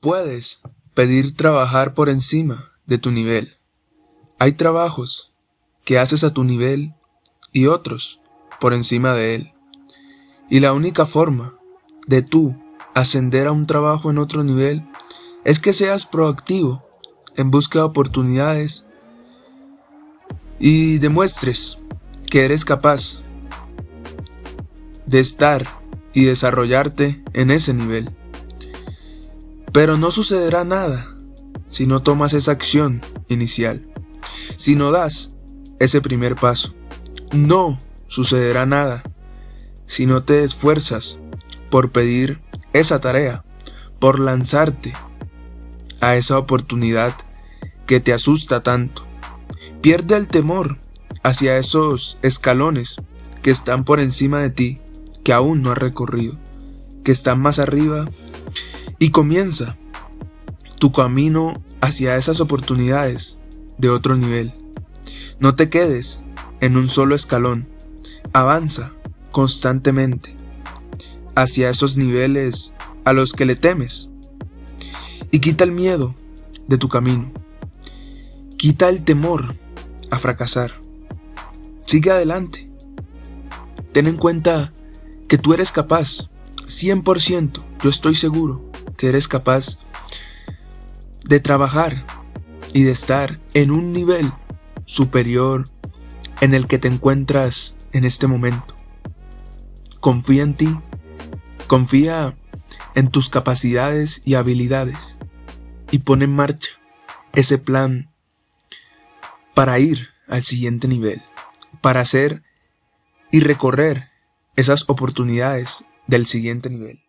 Puedes pedir trabajar por encima de tu nivel. Hay trabajos que haces a tu nivel y otros por encima de él. Y la única forma de tú ascender a un trabajo en otro nivel es que seas proactivo en busca de oportunidades y demuestres que eres capaz de estar y desarrollarte en ese nivel. Pero no sucederá nada si no tomas esa acción inicial, si no das ese primer paso. No sucederá nada si no te esfuerzas por pedir esa tarea, por lanzarte a esa oportunidad que te asusta tanto. Pierde el temor hacia esos escalones que están por encima de ti, que aún no has recorrido, que están más arriba, y comienza tu camino hacia esas oportunidades de otro nivel. No te quedes en un solo escalón, avanza constantemente hacia esos niveles a los que le temes y quita el miedo de tu camino. Quita el temor a fracasar. Sigue adelante. Ten en cuenta que tú eres capaz, 100%, yo estoy seguro que eres capaz de trabajar y de estar en un nivel superior en el que te encuentras en este momento. Confía en ti, confía en tus capacidades y habilidades y pon en marcha ese plan para ir al siguiente nivel, para hacer y recorrer esas oportunidades del siguiente nivel.